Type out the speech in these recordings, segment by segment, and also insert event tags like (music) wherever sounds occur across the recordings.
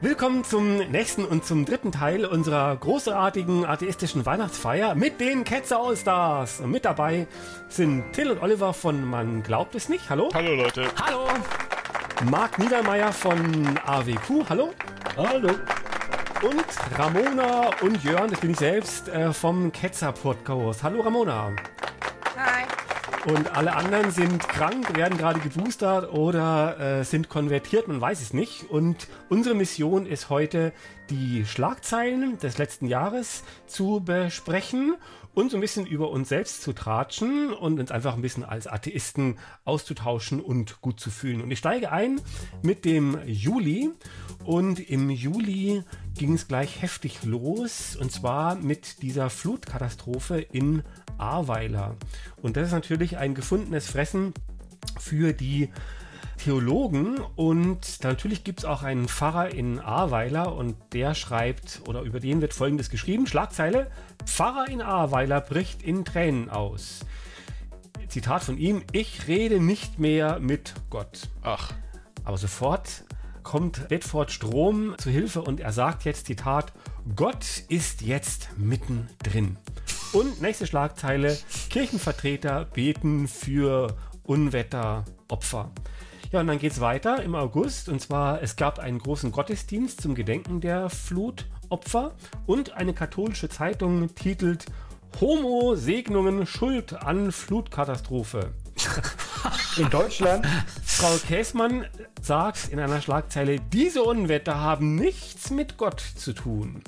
Willkommen zum nächsten und zum dritten Teil unserer großartigen atheistischen Weihnachtsfeier mit den Ketzer Allstars. Mit dabei sind Till und Oliver von Man glaubt es nicht. Hallo. Hallo Leute. Hallo. Marc Niedermeyer von AWQ. Hallo. Hallo. Und Ramona und Jörn, das bin ich selbst, äh, vom Ketzer Podcast. Hallo Ramona. Und alle anderen sind krank, werden gerade geboostert oder äh, sind konvertiert, man weiß es nicht. Und unsere Mission ist heute, die Schlagzeilen des letzten Jahres zu besprechen und so ein bisschen über uns selbst zu tratschen und uns einfach ein bisschen als Atheisten auszutauschen und gut zu fühlen. Und ich steige ein mit dem Juli. Und im Juli ging es gleich heftig los. Und zwar mit dieser Flutkatastrophe in Ahrweiler. Und das ist natürlich ein gefundenes Fressen für die Theologen und natürlich gibt es auch einen Pfarrer in Ahrweiler und der schreibt, oder über den wird folgendes geschrieben, Schlagzeile, Pfarrer in Ahrweiler bricht in Tränen aus. Zitat von ihm, ich rede nicht mehr mit Gott. Ach. Aber sofort kommt Bedford Strom zu Hilfe und er sagt jetzt, Zitat, Gott ist jetzt mittendrin. Und nächste Schlagzeile, Kirchenvertreter beten für Unwetteropfer. Ja, und dann geht's weiter im August. Und zwar, es gab einen großen Gottesdienst zum Gedenken der Flutopfer. Und eine katholische Zeitung titelt Homo Segnungen Schuld an Flutkatastrophe. (laughs) In Deutschland? (laughs) Frau Käßmann sagt in einer Schlagzeile, diese Unwetter haben nichts mit Gott zu tun.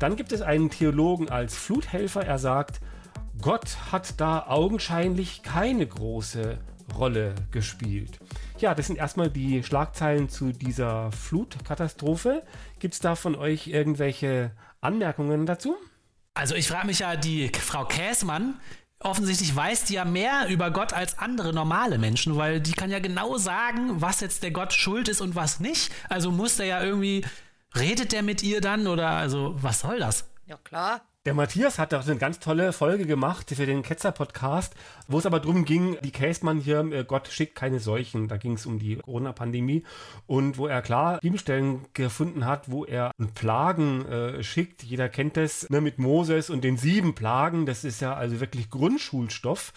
Dann gibt es einen Theologen als Fluthelfer. Er sagt, Gott hat da augenscheinlich keine große Rolle gespielt. Ja, das sind erstmal die Schlagzeilen zu dieser Flutkatastrophe. Gibt es da von euch irgendwelche Anmerkungen dazu? Also ich frage mich ja, die Frau Käßmann, offensichtlich weiß die ja mehr über Gott als andere normale Menschen, weil die kann ja genau sagen, was jetzt der Gott schuld ist und was nicht. Also muss der ja irgendwie, redet der mit ihr dann oder also was soll das? Ja, klar. Der Matthias hat auch eine ganz tolle Folge gemacht für den Ketzer-Podcast, wo es aber darum ging, die Käsmann hier, äh, Gott schickt keine Seuchen. Da ging es um die Corona-Pandemie und wo er klar Bibelstellen gefunden hat, wo er Plagen äh, schickt. Jeder kennt das ne, mit Moses und den sieben Plagen. Das ist ja also wirklich Grundschulstoff.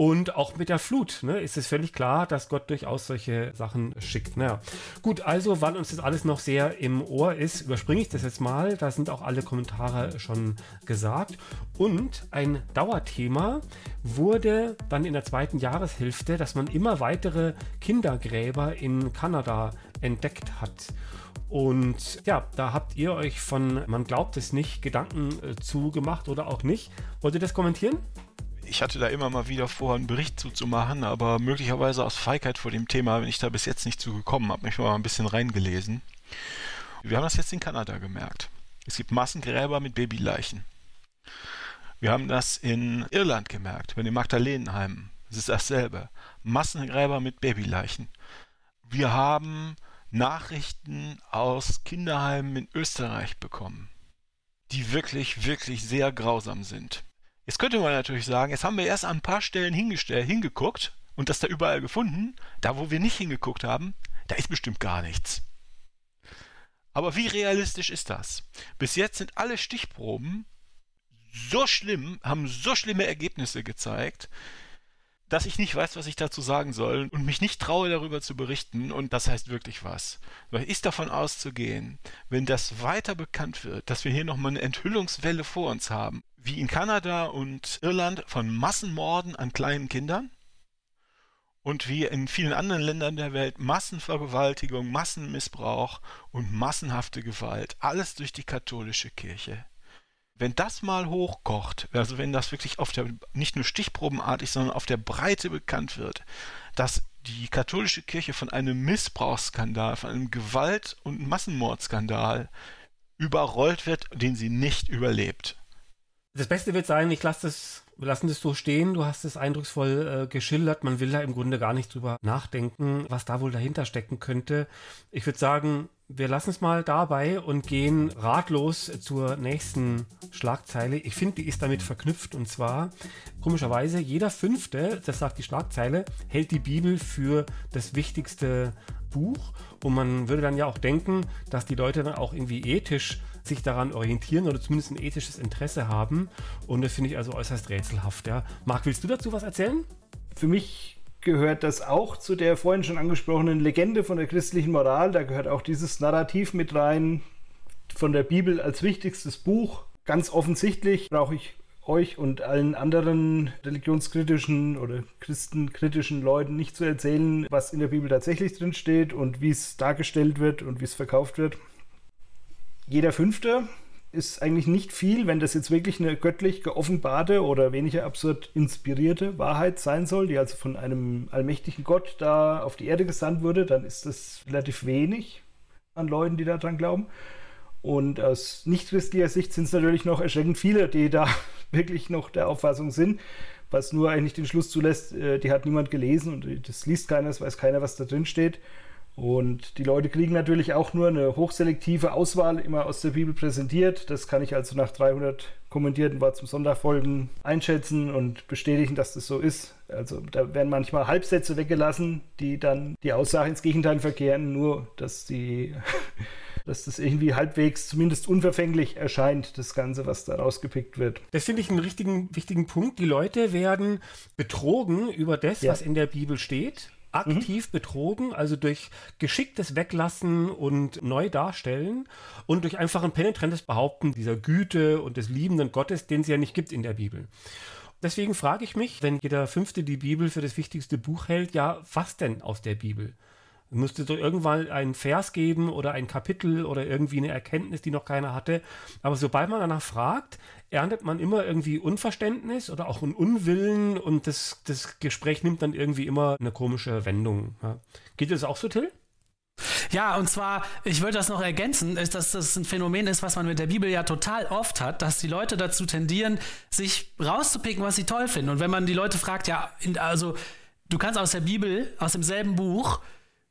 Und auch mit der Flut ne, ist es völlig klar, dass Gott durchaus solche Sachen schickt. Naja. Gut, also, weil uns das alles noch sehr im Ohr ist, überspringe ich das jetzt mal. Da sind auch alle Kommentare schon gesagt. Und ein Dauerthema wurde dann in der zweiten Jahreshälfte, dass man immer weitere Kindergräber in Kanada entdeckt hat. Und ja, da habt ihr euch von, man glaubt es nicht, Gedanken äh, zugemacht oder auch nicht. Wollt ihr das kommentieren? Ich hatte da immer mal wieder vor, einen Bericht zuzumachen, aber möglicherweise aus Feigheit vor dem Thema bin ich da bis jetzt nicht zugekommen, habe mich mal ein bisschen reingelesen. Wir haben das jetzt in Kanada gemerkt. Es gibt Massengräber mit Babyleichen. Wir haben das in Irland gemerkt, bei den Magdalenenheimen. Es ist dasselbe. Massengräber mit Babyleichen. Wir haben Nachrichten aus Kinderheimen in Österreich bekommen, die wirklich, wirklich sehr grausam sind. Jetzt könnte man natürlich sagen, jetzt haben wir erst an ein paar Stellen hingeguckt und das da überall gefunden. Da, wo wir nicht hingeguckt haben, da ist bestimmt gar nichts. Aber wie realistisch ist das? Bis jetzt sind alle Stichproben so schlimm, haben so schlimme Ergebnisse gezeigt, dass ich nicht weiß, was ich dazu sagen soll und mich nicht traue, darüber zu berichten. Und das heißt wirklich was. Weil ist davon auszugehen, wenn das weiter bekannt wird, dass wir hier nochmal eine Enthüllungswelle vor uns haben, wie in Kanada und Irland von Massenmorden an kleinen Kindern. Und wie in vielen anderen Ländern der Welt Massenvergewaltigung, Massenmissbrauch und massenhafte Gewalt, alles durch die katholische Kirche. Wenn das mal hochkocht, also wenn das wirklich auf der, nicht nur stichprobenartig, sondern auf der Breite bekannt wird, dass die katholische Kirche von einem Missbrauchsskandal, von einem Gewalt- und Massenmordskandal überrollt wird, den sie nicht überlebt. Das Beste wird sein, ich lasse das, wir lassen das so stehen. Du hast es eindrucksvoll äh, geschildert. Man will da im Grunde gar nicht drüber nachdenken, was da wohl dahinter stecken könnte. Ich würde sagen, wir lassen es mal dabei und gehen ratlos zur nächsten Schlagzeile. Ich finde, die ist damit verknüpft und zwar komischerweise jeder fünfte, das sagt die Schlagzeile, hält die Bibel für das wichtigste Buch und man würde dann ja auch denken, dass die Leute dann auch irgendwie ethisch sich daran orientieren oder zumindest ein ethisches Interesse haben. Und das finde ich also äußerst rätselhaft. Ja. Marc, willst du dazu was erzählen? Für mich gehört das auch zu der vorhin schon angesprochenen Legende von der christlichen Moral. Da gehört auch dieses Narrativ mit rein von der Bibel als wichtigstes Buch. Ganz offensichtlich brauche ich euch und allen anderen religionskritischen oder christenkritischen Leuten nicht zu erzählen, was in der Bibel tatsächlich drin steht und wie es dargestellt wird und wie es verkauft wird. Jeder Fünfte ist eigentlich nicht viel, wenn das jetzt wirklich eine göttlich geoffenbarte oder weniger absurd inspirierte Wahrheit sein soll, die also von einem allmächtigen Gott da auf die Erde gesandt wurde, dann ist das relativ wenig an Leuten, die daran glauben. Und aus nicht-christlicher Sicht sind es natürlich noch erschreckend viele, die da (laughs) wirklich noch der Auffassung sind, was nur eigentlich den Schluss zulässt, äh, die hat niemand gelesen und das liest keiner, es weiß keiner, was da drin steht. Und die Leute kriegen natürlich auch nur eine hochselektive Auswahl immer aus der Bibel präsentiert. Das kann ich also nach 300 kommentierten Wort zum Sonntagfolgen einschätzen und bestätigen, dass das so ist. Also da werden manchmal Halbsätze weggelassen, die dann die Aussage ins Gegenteil verkehren, nur dass die (laughs) dass das irgendwie halbwegs zumindest unverfänglich erscheint, das Ganze, was da rausgepickt wird. Das finde ich einen richtigen, wichtigen Punkt. Die Leute werden betrogen über das, ja. was in der Bibel steht aktiv mhm. betrogen, also durch geschicktes Weglassen und Neudarstellen und durch einfach ein penetrentes Behaupten dieser Güte und des liebenden Gottes, den es ja nicht gibt in der Bibel. Deswegen frage ich mich, wenn jeder Fünfte die Bibel für das wichtigste Buch hält, ja, was denn aus der Bibel? Müsste doch irgendwann einen Vers geben oder ein Kapitel oder irgendwie eine Erkenntnis, die noch keiner hatte. Aber sobald man danach fragt, erntet man immer irgendwie Unverständnis oder auch einen Unwillen und das, das Gespräch nimmt dann irgendwie immer eine komische Wendung. Ja. Geht das auch so, Till? Ja, und zwar, ich würde das noch ergänzen, ist, dass das ein Phänomen ist, was man mit der Bibel ja total oft hat, dass die Leute dazu tendieren, sich rauszupicken, was sie toll finden. Und wenn man die Leute fragt, ja, also du kannst aus der Bibel, aus demselben Buch,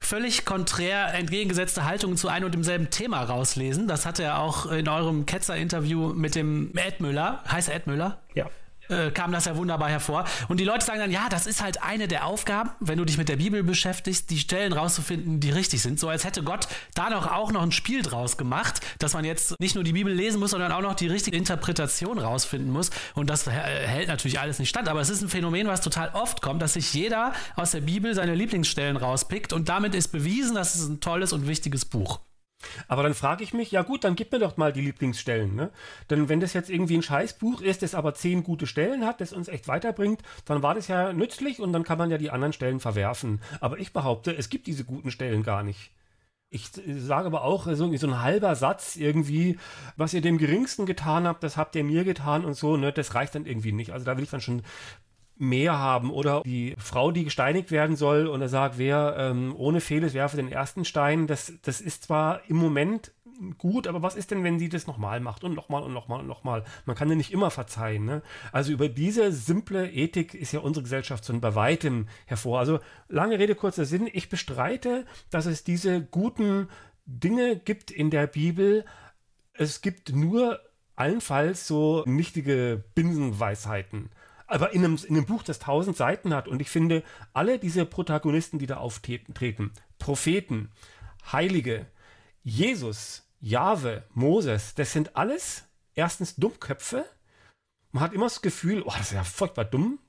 völlig konträr entgegengesetzte Haltungen zu einem und demselben Thema rauslesen. Das hat er auch in eurem Ketzer-Interview mit dem Ed Müller. Heißt Ed Müller? Ja äh, kam das ja wunderbar hervor. Und die Leute sagen dann, ja, das ist halt eine der Aufgaben, wenn du dich mit der Bibel beschäftigst, die Stellen rauszufinden, die richtig sind. So als hätte Gott da noch auch noch ein Spiel draus gemacht, dass man jetzt nicht nur die Bibel lesen muss, sondern auch noch die richtige Interpretation rausfinden muss. Und das hält natürlich alles nicht stand. Aber es ist ein Phänomen, was total oft kommt, dass sich jeder aus der Bibel seine Lieblingsstellen rauspickt und damit ist bewiesen, dass es ein tolles und wichtiges Buch. Aber dann frage ich mich, ja gut, dann gib mir doch mal die Lieblingsstellen. Ne? Denn wenn das jetzt irgendwie ein Scheißbuch ist, das aber zehn gute Stellen hat, das uns echt weiterbringt, dann war das ja nützlich und dann kann man ja die anderen Stellen verwerfen. Aber ich behaupte, es gibt diese guten Stellen gar nicht. Ich sage aber auch, so, so ein halber Satz irgendwie, was ihr dem Geringsten getan habt, das habt ihr mir getan und so, ne, das reicht dann irgendwie nicht. Also da will ich dann schon mehr haben. Oder die Frau, die gesteinigt werden soll und er sagt, wer ähm, ohne Fehles werfe den ersten Stein. Das, das ist zwar im Moment gut, aber was ist denn, wenn sie das nochmal macht und nochmal und nochmal und nochmal? Man kann ja nicht immer verzeihen. Ne? Also über diese simple Ethik ist ja unsere Gesellschaft so bei weitem hervor. Also lange Rede, kurzer Sinn. Ich bestreite, dass es diese guten Dinge gibt in der Bibel. Es gibt nur allenfalls so nichtige Binsenweisheiten aber in einem, in einem Buch, das tausend Seiten hat. Und ich finde, alle diese Protagonisten, die da auftreten, Propheten, Heilige, Jesus, Jahwe, Moses, das sind alles erstens Dummköpfe. Man hat immer das Gefühl, oh, das ist ja furchtbar dumm.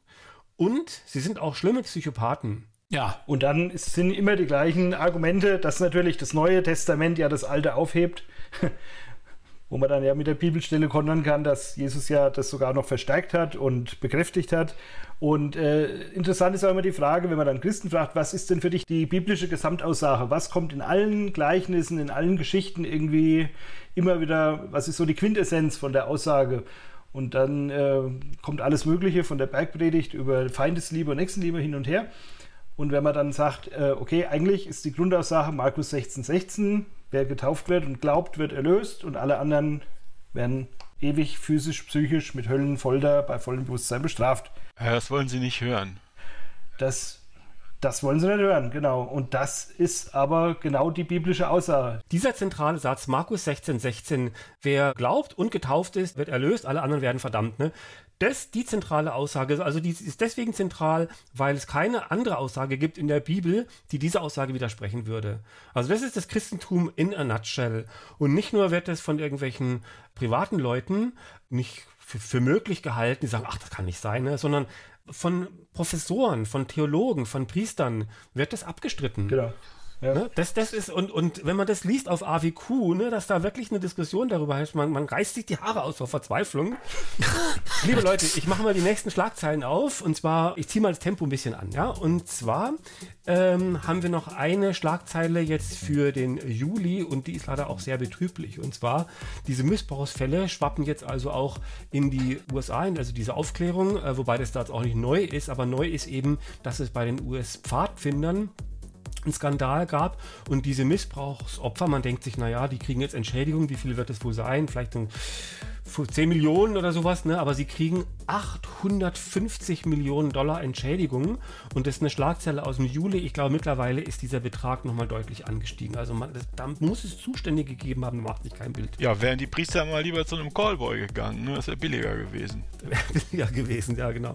Und sie sind auch schlimme Psychopathen. Ja. Und dann sind immer die gleichen Argumente, dass natürlich das Neue Testament ja das Alte aufhebt wo man dann ja mit der Bibelstelle kontern kann, dass Jesus ja das sogar noch verstärkt hat und bekräftigt hat. Und äh, interessant ist auch immer die Frage, wenn man dann Christen fragt, was ist denn für dich die biblische Gesamtaussage? Was kommt in allen Gleichnissen, in allen Geschichten irgendwie immer wieder, was ist so die Quintessenz von der Aussage? Und dann äh, kommt alles Mögliche von der Bergpredigt über Feindesliebe und Nächstenliebe hin und her. Und wenn man dann sagt, äh, okay, eigentlich ist die Grundaussage Markus 16, 16, wer getauft wird und glaubt, wird erlöst und alle anderen werden ewig physisch, psychisch mit Höllenfolter bei vollem Bewusstsein bestraft. Ja, das wollen Sie nicht hören. Das Das wollen sie nicht hören, genau. Und das ist aber genau die biblische Aussage. Dieser zentrale Satz, Markus 16, 16, wer glaubt und getauft ist, wird erlöst, alle anderen werden verdammt. Ne? Das die zentrale Aussage, also die ist deswegen zentral, weil es keine andere Aussage gibt in der Bibel, die dieser Aussage widersprechen würde. Also das ist das Christentum in a nutshell. Und nicht nur wird es von irgendwelchen privaten Leuten nicht für, für möglich gehalten, die sagen, ach, das kann nicht sein, ne? sondern von Professoren, von Theologen, von Priestern wird das abgestritten. Genau. Ja. Ne? Das, das ist, und, und wenn man das liest auf AWQ, ne, dass da wirklich eine Diskussion darüber heißt, man, man reißt sich die Haare aus vor Verzweiflung. (laughs) Liebe Leute, ich mache mal die nächsten Schlagzeilen auf und zwar, ich ziehe mal das Tempo ein bisschen an, ja. Und zwar ähm, haben wir noch eine Schlagzeile jetzt für den Juli und die ist leider auch sehr betrüblich. Und zwar, diese Missbrauchsfälle schwappen jetzt also auch in die USA, also diese Aufklärung, äh, wobei das da auch nicht neu ist, aber neu ist eben, dass es bei den US-Pfadfindern einen Skandal gab und diese Missbrauchsopfer, man denkt sich, naja, die kriegen jetzt Entschädigung, wie viel wird es wohl sein? Vielleicht so 10 Millionen oder sowas, ne? aber sie kriegen 850 Millionen Dollar Entschädigung und das ist eine Schlagzeile aus dem Juli. Ich glaube, mittlerweile ist dieser Betrag nochmal deutlich angestiegen. Also man, das, da muss es Zustände gegeben haben, macht sich kein Bild. Ja, wären die Priester mal lieber zu einem Callboy gegangen, ne? das wäre billiger gewesen. Wäre (laughs) billiger gewesen, ja, genau.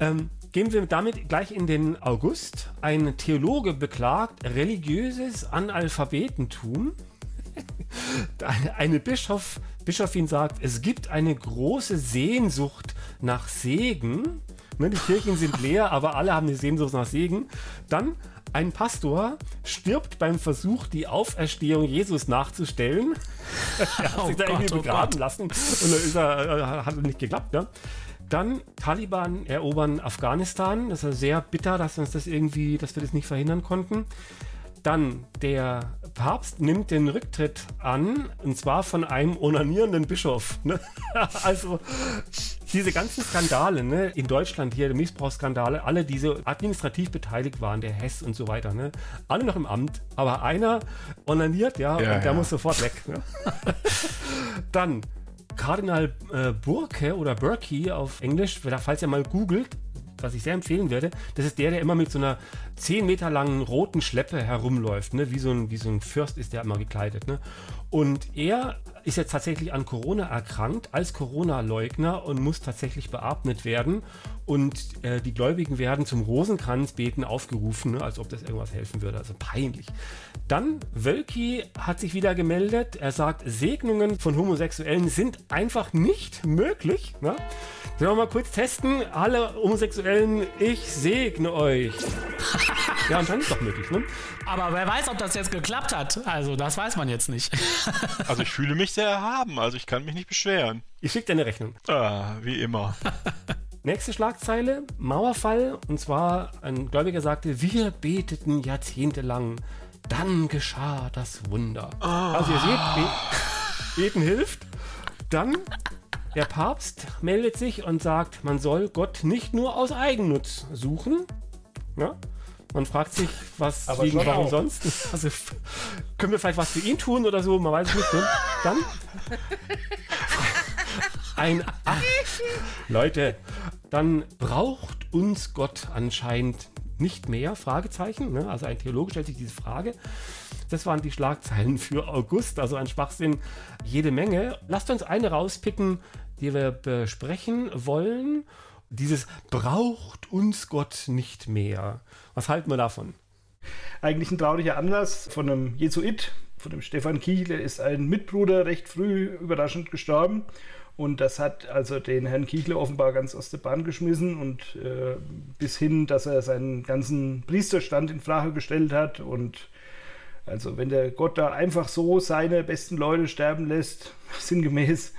Ähm, Gehen wir damit gleich in den August. Ein Theologe beklagt religiöses Analphabetentum. (laughs) eine Bischof, Bischofin sagt, es gibt eine große Sehnsucht nach Segen. Ne, die Kirchen sind (laughs) leer, aber alle haben eine Sehnsucht nach Segen. Dann ein Pastor stirbt beim Versuch, die Auferstehung Jesus nachzustellen. (laughs) er hat sich oh da irgendwie oh begraben oh lassen und dann ist er, äh, hat nicht geklappt. Ne? Dann Taliban erobern Afghanistan. Das ist sehr bitter, dass uns das irgendwie, dass wir das nicht verhindern konnten. Dann der Papst nimmt den Rücktritt an, und zwar von einem onanierenden Bischof. Ne? (laughs) also diese ganzen Skandale ne? in Deutschland hier, Missbrauchsskandale, alle diese administrativ beteiligt waren, der Hess und so weiter, ne? alle noch im Amt, aber einer onaniert, ja, ja und der ja. muss sofort weg. Ne? (laughs) Dann Kardinal äh, Burke oder Burke auf Englisch, falls ihr mal googelt, was ich sehr empfehlen werde, das ist der, der immer mit so einer 10 Meter langen roten Schleppe herumläuft, ne? wie, so ein, wie so ein Fürst ist der immer gekleidet. Ne? Und er ist jetzt tatsächlich an Corona erkrankt, als Corona-Leugner und muss tatsächlich beatmet werden. Und äh, die Gläubigen werden zum Rosenkranzbeten aufgerufen, ne? als ob das irgendwas helfen würde. Also peinlich. Dann, Wölki hat sich wieder gemeldet. Er sagt, Segnungen von Homosexuellen sind einfach nicht möglich. Ne? Sollen wir mal kurz testen? Alle Homosexuellen, ich segne euch. ja, dann ist doch möglich, ne? Aber wer weiß, ob das jetzt geklappt hat. Also, das weiß man jetzt nicht. (laughs) also, ich fühle mich sehr erhaben. Also, ich kann mich nicht beschweren. Ich schicke dir eine Rechnung. Ah, wie immer. (laughs) Nächste Schlagzeile, Mauerfall. Und zwar, ein Gläubiger sagte, wir beteten jahrzehntelang dann geschah das Wunder. Oh. Also ihr seht, Be beten hilft. Dann der Papst meldet sich und sagt, man soll Gott nicht nur aus Eigennutz suchen. Ja? Man fragt sich, was Aber wegen, warum auch. sonst? (laughs) Also, können wir vielleicht was für ihn tun oder so? Man weiß es nicht. Ne? Dann (laughs) ein Ach, Leute, dann braucht uns Gott anscheinend nicht mehr? Fragezeichen. Ne? Also ein Theologe stellt sich diese Frage. Das waren die Schlagzeilen für August, also ein Schwachsinn jede Menge. Lasst uns eine rauspicken, die wir besprechen wollen. Dieses braucht uns Gott nicht mehr. Was halten wir davon? Eigentlich ein trauriger Anlass von einem Jesuit, von dem Stefan Kiel, ist ein Mitbruder recht früh überraschend gestorben. Und das hat also den Herrn Kichle offenbar ganz aus der Bahn geschmissen und äh, bis hin, dass er seinen ganzen Priesterstand in Frage gestellt hat. Und also wenn der Gott da einfach so seine besten Leute sterben lässt, (laughs) sinngemäß,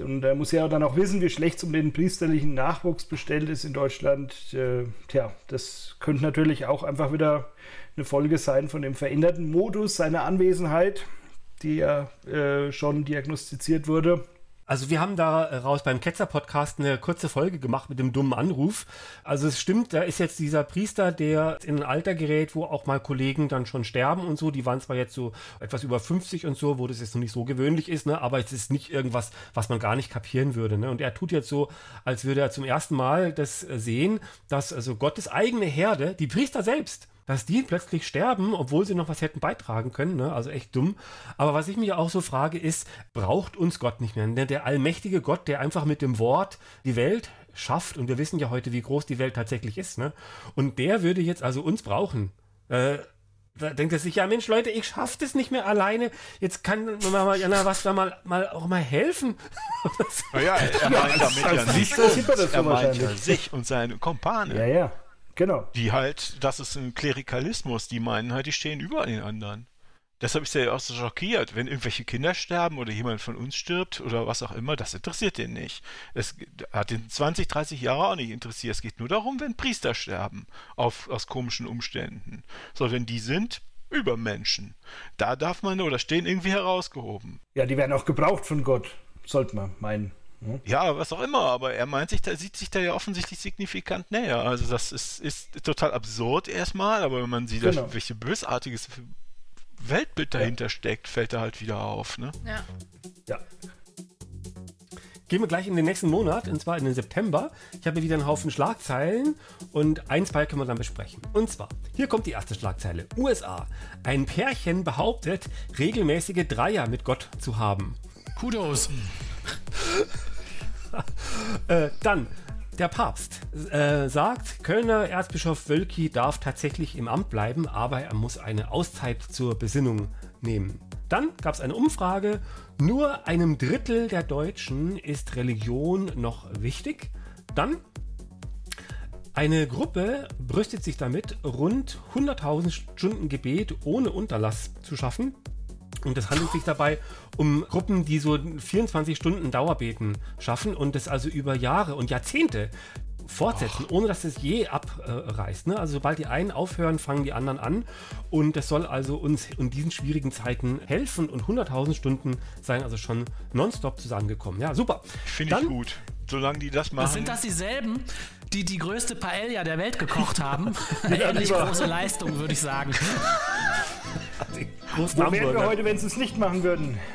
und er muss ja dann auch wissen, wie schlecht es um den priesterlichen Nachwuchs bestellt ist in Deutschland. Äh, tja, das könnte natürlich auch einfach wieder eine Folge sein von dem veränderten Modus seiner Anwesenheit, die ja äh, schon diagnostiziert wurde. Also wir haben daraus beim Ketzer-Podcast eine kurze Folge gemacht mit dem dummen Anruf. Also es stimmt, da ist jetzt dieser Priester, der in ein Alter gerät, wo auch mal Kollegen dann schon sterben und so. Die waren zwar jetzt so etwas über 50 und so, wo das jetzt noch nicht so gewöhnlich ist, ne? aber es ist nicht irgendwas, was man gar nicht kapieren würde. Ne? Und er tut jetzt so, als würde er zum ersten Mal das sehen, dass also Gottes eigene Herde, die Priester selbst, dass die plötzlich sterben, obwohl sie noch was hätten beitragen können. Ne? Also echt dumm. Aber was ich mich auch so frage, ist, braucht uns Gott nicht mehr? Der, der allmächtige Gott, der einfach mit dem Wort die Welt schafft, und wir wissen ja heute, wie groß die Welt tatsächlich ist, ne? und der würde jetzt also uns brauchen. Äh, da denkt er sich, ja Mensch, Leute, ich schaff das nicht mehr alleine. Jetzt kann man mal, ja, was da mal, mal auch mal helfen. naja, (laughs) er meint damit ja nicht uns, er meint ja sich und seine Kumpane. Ja, ja. Genau. Die halt, das ist ein Klerikalismus, die meinen halt, die stehen über den anderen. Deshalb ist er ja auch so schockiert, wenn irgendwelche Kinder sterben oder jemand von uns stirbt oder was auch immer, das interessiert den nicht. Es hat den 20, 30 Jahre auch nicht interessiert. Es geht nur darum, wenn Priester sterben, auf, aus komischen Umständen. So, wenn die sind, Übermenschen. Da darf man oder stehen irgendwie herausgehoben. Ja, die werden auch gebraucht von Gott, sollte man meinen. Hm? Ja, was auch immer, aber er meint sich, da sieht sich da ja offensichtlich signifikant näher. Also das ist, ist total absurd erstmal, aber wenn man sieht, genau. welche bösartiges Weltbild dahinter ja. steckt, fällt er halt wieder auf. Ne? Ja. ja. Gehen wir gleich in den nächsten Monat, und zwar in den September. Ich habe wieder einen Haufen Schlagzeilen und ein, zwei können wir dann besprechen. Und zwar, hier kommt die erste Schlagzeile. USA. Ein Pärchen behauptet, regelmäßige Dreier mit Gott zu haben. Kudos. (laughs) (laughs) äh, dann, der Papst äh, sagt, Kölner Erzbischof Wölki darf tatsächlich im Amt bleiben, aber er muss eine Auszeit zur Besinnung nehmen. Dann gab es eine Umfrage, nur einem Drittel der Deutschen ist Religion noch wichtig. Dann eine Gruppe brüstet sich damit, rund 100.000 Stunden Gebet ohne Unterlass zu schaffen. Und es handelt sich dabei um Gruppen, die so 24 Stunden Dauerbeten schaffen und das also über Jahre und Jahrzehnte fortsetzen, Och. ohne dass es je abreißt. Ne? Also sobald die einen aufhören, fangen die anderen an. Und das soll also uns in diesen schwierigen Zeiten helfen. Und 100.000 Stunden seien also schon nonstop zusammengekommen. Ja, super. Finde ich gut. Solange die das machen. Sind das dieselben, die die größte Paella der Welt gekocht haben? (laughs) Eine ähnlich große Leistung, würde ich sagen. (laughs) Wo wären wir heute, wenn sie es nicht machen würden? (laughs)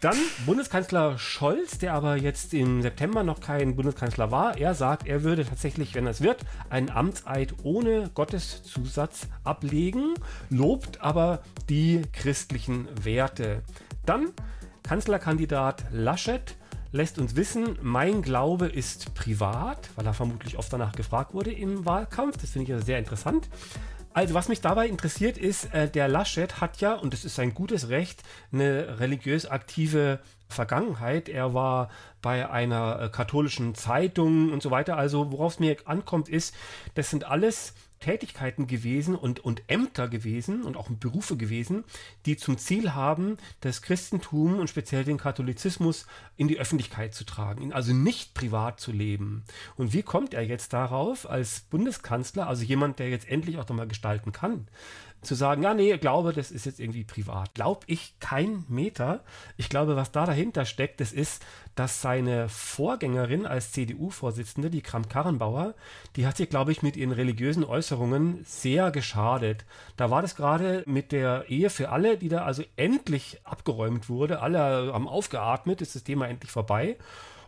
Dann Bundeskanzler Scholz, der aber jetzt im September noch kein Bundeskanzler war. Er sagt, er würde tatsächlich, wenn es wird, einen Amtseid ohne Gotteszusatz ablegen, lobt aber die christlichen Werte. Dann Kanzlerkandidat Laschet lässt uns wissen, mein Glaube ist privat, weil er vermutlich oft danach gefragt wurde im Wahlkampf. Das finde ich ja sehr interessant. Also was mich dabei interessiert ist, äh, der Laschet hat ja, und das ist sein gutes Recht, eine religiös aktive Vergangenheit. Er war bei einer äh, katholischen Zeitung und so weiter. Also worauf es mir ankommt ist, das sind alles Tätigkeiten gewesen und, und Ämter gewesen und auch Berufe gewesen, die zum Ziel haben, das Christentum und speziell den Katholizismus in die Öffentlichkeit zu tragen, also nicht privat zu leben. Und wie kommt er jetzt darauf als Bundeskanzler, also jemand, der jetzt endlich auch nochmal gestalten kann, zu sagen, ja, nee, ich glaube, das ist jetzt irgendwie privat. Glaub ich kein Meter. Ich glaube, was da dahinter steckt, das ist, dass seine Vorgängerin als CDU-Vorsitzende, die Kram-Karrenbauer, die hat sich, glaube ich, mit ihren religiösen Äußerungen sehr geschadet. Da war das gerade mit der Ehe für alle, die da also endlich abgeräumt wurde. Alle haben aufgeatmet, ist das Thema endlich vorbei.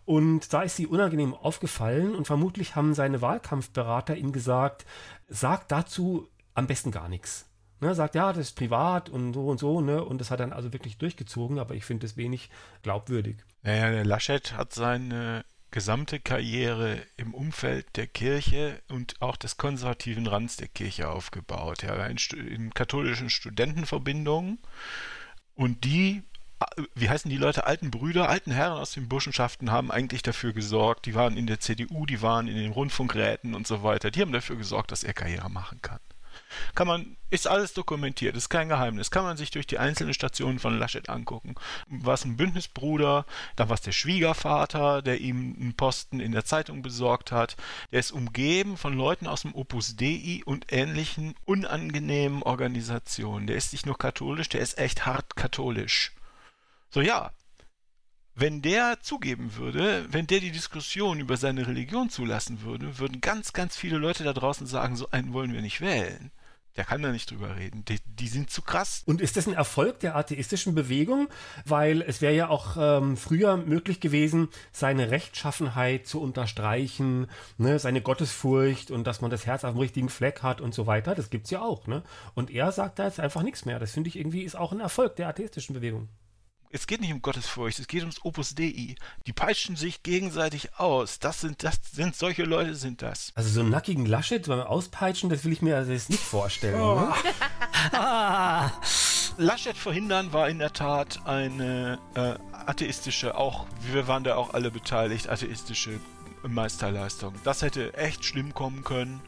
Und da ist sie unangenehm aufgefallen und vermutlich haben seine Wahlkampfberater ihm gesagt, sag dazu am besten gar nichts ne, sagt, ja, das ist privat und so und so, ne, und das hat dann also wirklich durchgezogen, aber ich finde es wenig glaubwürdig. Naja, der Laschet hat seine gesamte Karriere im Umfeld der Kirche und auch des konservativen Rands der Kirche aufgebaut. Er war in, in katholischen Studentenverbindungen und die wie heißen die Leute, alten Brüder, alten Herren aus den Burschenschaften haben eigentlich dafür gesorgt, die waren in der CDU, die waren in den Rundfunkräten und so weiter, die haben dafür gesorgt, dass er Karriere machen kann. Kann man, ist alles dokumentiert, ist kein Geheimnis. Kann man sich durch die einzelnen Stationen von Laschet angucken. War es ein Bündnisbruder, dann war es der Schwiegervater, der ihm einen Posten in der Zeitung besorgt hat. Der ist umgeben von Leuten aus dem Opus Dei und ähnlichen unangenehmen Organisationen. Der ist nicht nur katholisch, der ist echt hart katholisch. So ja, wenn der zugeben würde, wenn der die Diskussion über seine Religion zulassen würde, würden ganz, ganz viele Leute da draußen sagen, so einen wollen wir nicht wählen. Der kann da nicht drüber reden. Die, die, sind zu krass. Und ist das ein Erfolg der atheistischen Bewegung? Weil es wäre ja auch ähm, früher möglich gewesen, seine Rechtschaffenheit zu unterstreichen, ne, seine Gottesfurcht und dass man das Herz auf dem richtigen Fleck hat und so weiter. Das gibt es ja auch. Ne? Und er sagt da jetzt einfach nichts mehr. Das finde ich irgendwie ist auch ein Erfolg der atheistischen Bewegung es geht nicht um Gottesfurcht, es geht ums Opus Dei. Die peitschen sich gegenseitig aus. Das sind, das sind solche Leute sind das. Also so einen nackigen Laschet beim Auspeitschen, das will ich mir also jetzt nicht vorstellen. Oh. Ne? (laughs) Laschet verhindern war in der Tat eine äh, atheistische, auch wir waren da auch alle beteiligt, atheistische Meisterleistung. Das hätte echt schlimm kommen können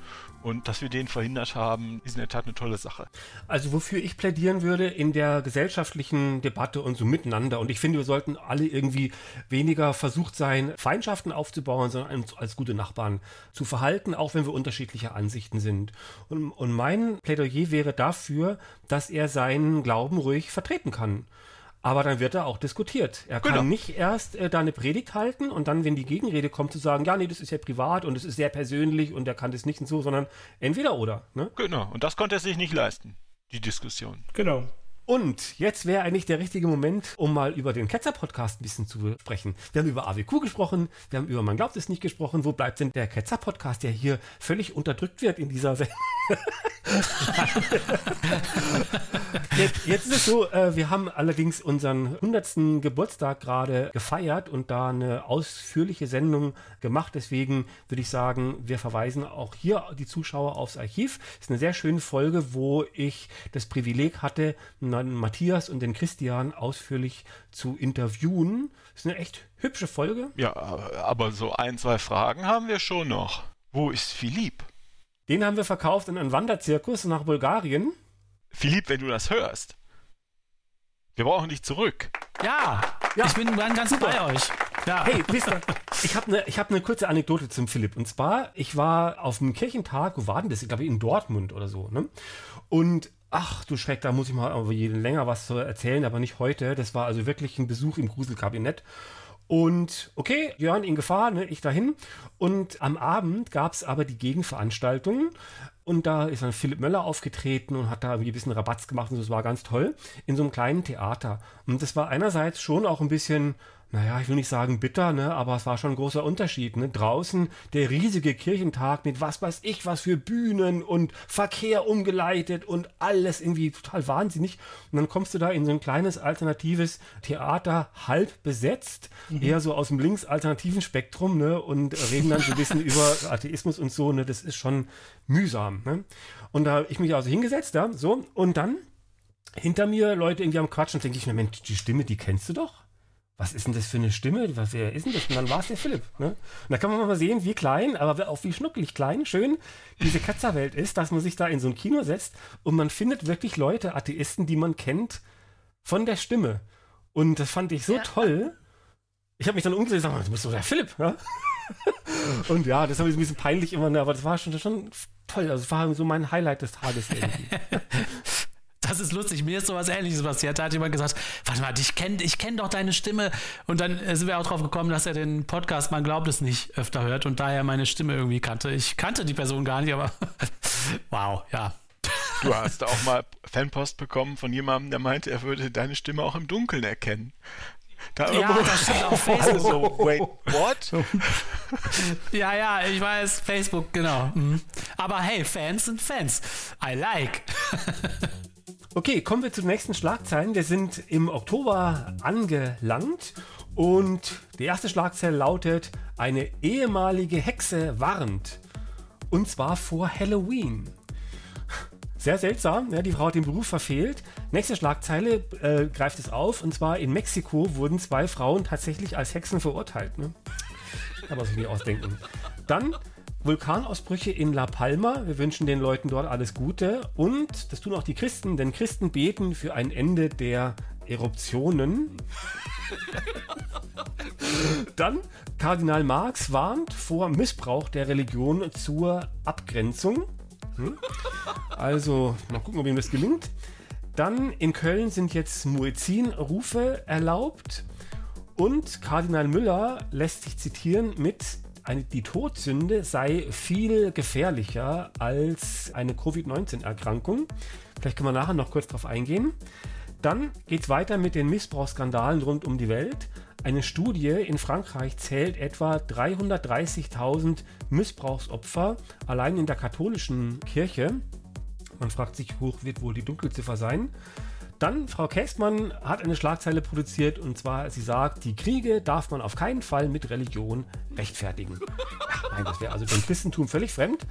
und dass wir den verhindert haben, ist in der Tat eine tolle Sache. Also wofür ich plädieren würde in der gesellschaftlichen Debatte und so miteinander. Und ich finde, wir sollten alle irgendwie weniger versucht sein, Feindschaften aufzubauen, sondern als gute Nachbarn zu verhalten, auch wenn wir unterschiedlicher Ansichten sind. Und, und mein Plädoyer wäre dafür, dass er seinen Glauben ruhig vertreten kann. Aber dann wird er auch diskutiert. Er kann genau. nicht erst äh, da eine Predigt halten und dann, wenn die Gegenrede kommt, zu sagen, ja, nee, das ist ja privat und es ist sehr persönlich und er kann das nicht und so, sondern entweder oder. Ne? Genau, und das konnte er sich nicht leisten, die Diskussion. Genau. Und jetzt wäre eigentlich der richtige Moment, um mal über den Ketzer-Podcast ein bisschen zu sprechen. Wir haben über AWQ gesprochen, wir haben über Man glaubt es nicht gesprochen. Wo bleibt denn der Ketzer-Podcast, der hier völlig unterdrückt wird in dieser Sendung? (laughs) jetzt, jetzt, ist es so, äh, wir haben allerdings unseren 100. Geburtstag gerade gefeiert und da eine ausführliche Sendung gemacht. Deswegen würde ich sagen, wir verweisen auch hier die Zuschauer aufs Archiv. Es ist eine sehr schöne Folge, wo ich das Privileg hatte, Matthias und den Christian ausführlich zu interviewen. Das ist eine echt hübsche Folge. Ja, aber so ein, zwei Fragen haben wir schon noch. Wo ist Philipp? Den haben wir verkauft in einen Wanderzirkus nach Bulgarien. Philipp, wenn du das hörst. Wir brauchen dich zurück. Ja, ja. ich bin dann ganz Super. bei euch. Ja. Hey, ihr, ich habe eine hab ne kurze Anekdote zum Philipp. Und zwar, ich war auf einem Kirchentag, wo war denn das? Ich glaube in Dortmund oder so. Ne? Und ach du Schreck, da muss ich mal länger was erzählen, aber nicht heute. Das war also wirklich ein Besuch im Gruselkabinett. Und okay, Jörn in Gefahr, ne, ich dahin. Und am Abend gab es aber die Gegenveranstaltung. Und da ist dann Philipp Möller aufgetreten und hat da irgendwie ein bisschen Rabatz gemacht und das war ganz toll. In so einem kleinen Theater. Und das war einerseits schon auch ein bisschen naja, ich will nicht sagen bitter, ne, aber es war schon ein großer Unterschied. Ne? Draußen der riesige Kirchentag mit was weiß ich, was für Bühnen und Verkehr umgeleitet und alles irgendwie total wahnsinnig. Und dann kommst du da in so ein kleines alternatives Theater, halb besetzt, mhm. eher so aus dem links-alternativen Spektrum, ne, und reden dann so ein bisschen (laughs) über Atheismus und so, ne, das ist schon mühsam. Ne? Und da habe ich mich also hingesetzt, ja, so, und dann hinter mir Leute irgendwie am Quatschen, denke ich mir, Mensch, die Stimme, die kennst du doch was ist denn das für eine Stimme? Was, wer ist denn das? Und dann war es der Philipp. Ne? Und da kann man mal sehen, wie klein, aber auch wie schnuckelig klein, schön diese Ketzerwelt ist, dass man sich da in so ein Kino setzt und man findet wirklich Leute, Atheisten, die man kennt, von der Stimme. Und das fand ich so ja. toll. Ich habe mich dann umgedreht und gesagt, du bist doch der Philipp. Ja? (laughs) und ja, das habe ich ein bisschen peinlich immer, ne? aber das war schon, schon toll. Also, das war so mein Highlight des Tages irgendwie. (laughs) Das ist lustig. Mir ist sowas ähnliches passiert. Da hat jemand gesagt, warte mal, ich kenne ich kenn doch deine Stimme. Und dann sind wir auch drauf gekommen, dass er den Podcast, man glaubt es nicht, öfter hört und daher meine Stimme irgendwie kannte. Ich kannte die Person gar nicht, aber (laughs) wow, ja. Du hast auch mal Fanpost bekommen von jemandem, der meinte, er würde deine Stimme auch im Dunkeln erkennen. Da ja, das stimmt auf (laughs) Facebook. so, wait, what? (laughs) ja, ja, ich weiß, Facebook, genau. Mhm. Aber hey, Fans sind Fans. I like. Okay, kommen wir zu den nächsten Schlagzeilen. Wir sind im Oktober angelangt und die erste Schlagzeile lautet: Eine ehemalige Hexe warnt. Und zwar vor Halloween. Sehr seltsam, ja, die Frau hat den Beruf verfehlt. Nächste Schlagzeile äh, greift es auf und zwar in Mexiko wurden zwei Frauen tatsächlich als Hexen verurteilt. Ne? Kann man sich nicht ausdenken. Dann Vulkanausbrüche in La Palma. Wir wünschen den Leuten dort alles Gute. Und das tun auch die Christen, denn Christen beten für ein Ende der Eruptionen. (laughs) Dann Kardinal Marx warnt vor Missbrauch der Religion zur Abgrenzung. Hm? Also, mal gucken, ob ihm das gelingt. Dann in Köln sind jetzt Muezzin-Rufe erlaubt. Und Kardinal Müller lässt sich zitieren mit eine, die Todsünde sei viel gefährlicher als eine Covid-19-Erkrankung. Vielleicht können wir nachher noch kurz darauf eingehen. Dann geht es weiter mit den Missbrauchsskandalen rund um die Welt. Eine Studie in Frankreich zählt etwa 330.000 Missbrauchsopfer allein in der katholischen Kirche. Man fragt sich, hoch wird wohl die Dunkelziffer sein. Dann, Frau Kästmann hat eine Schlagzeile produziert und zwar, sie sagt, die Kriege darf man auf keinen Fall mit Religion rechtfertigen. (laughs) Ja, nein, das wäre also dem Christentum völlig fremd.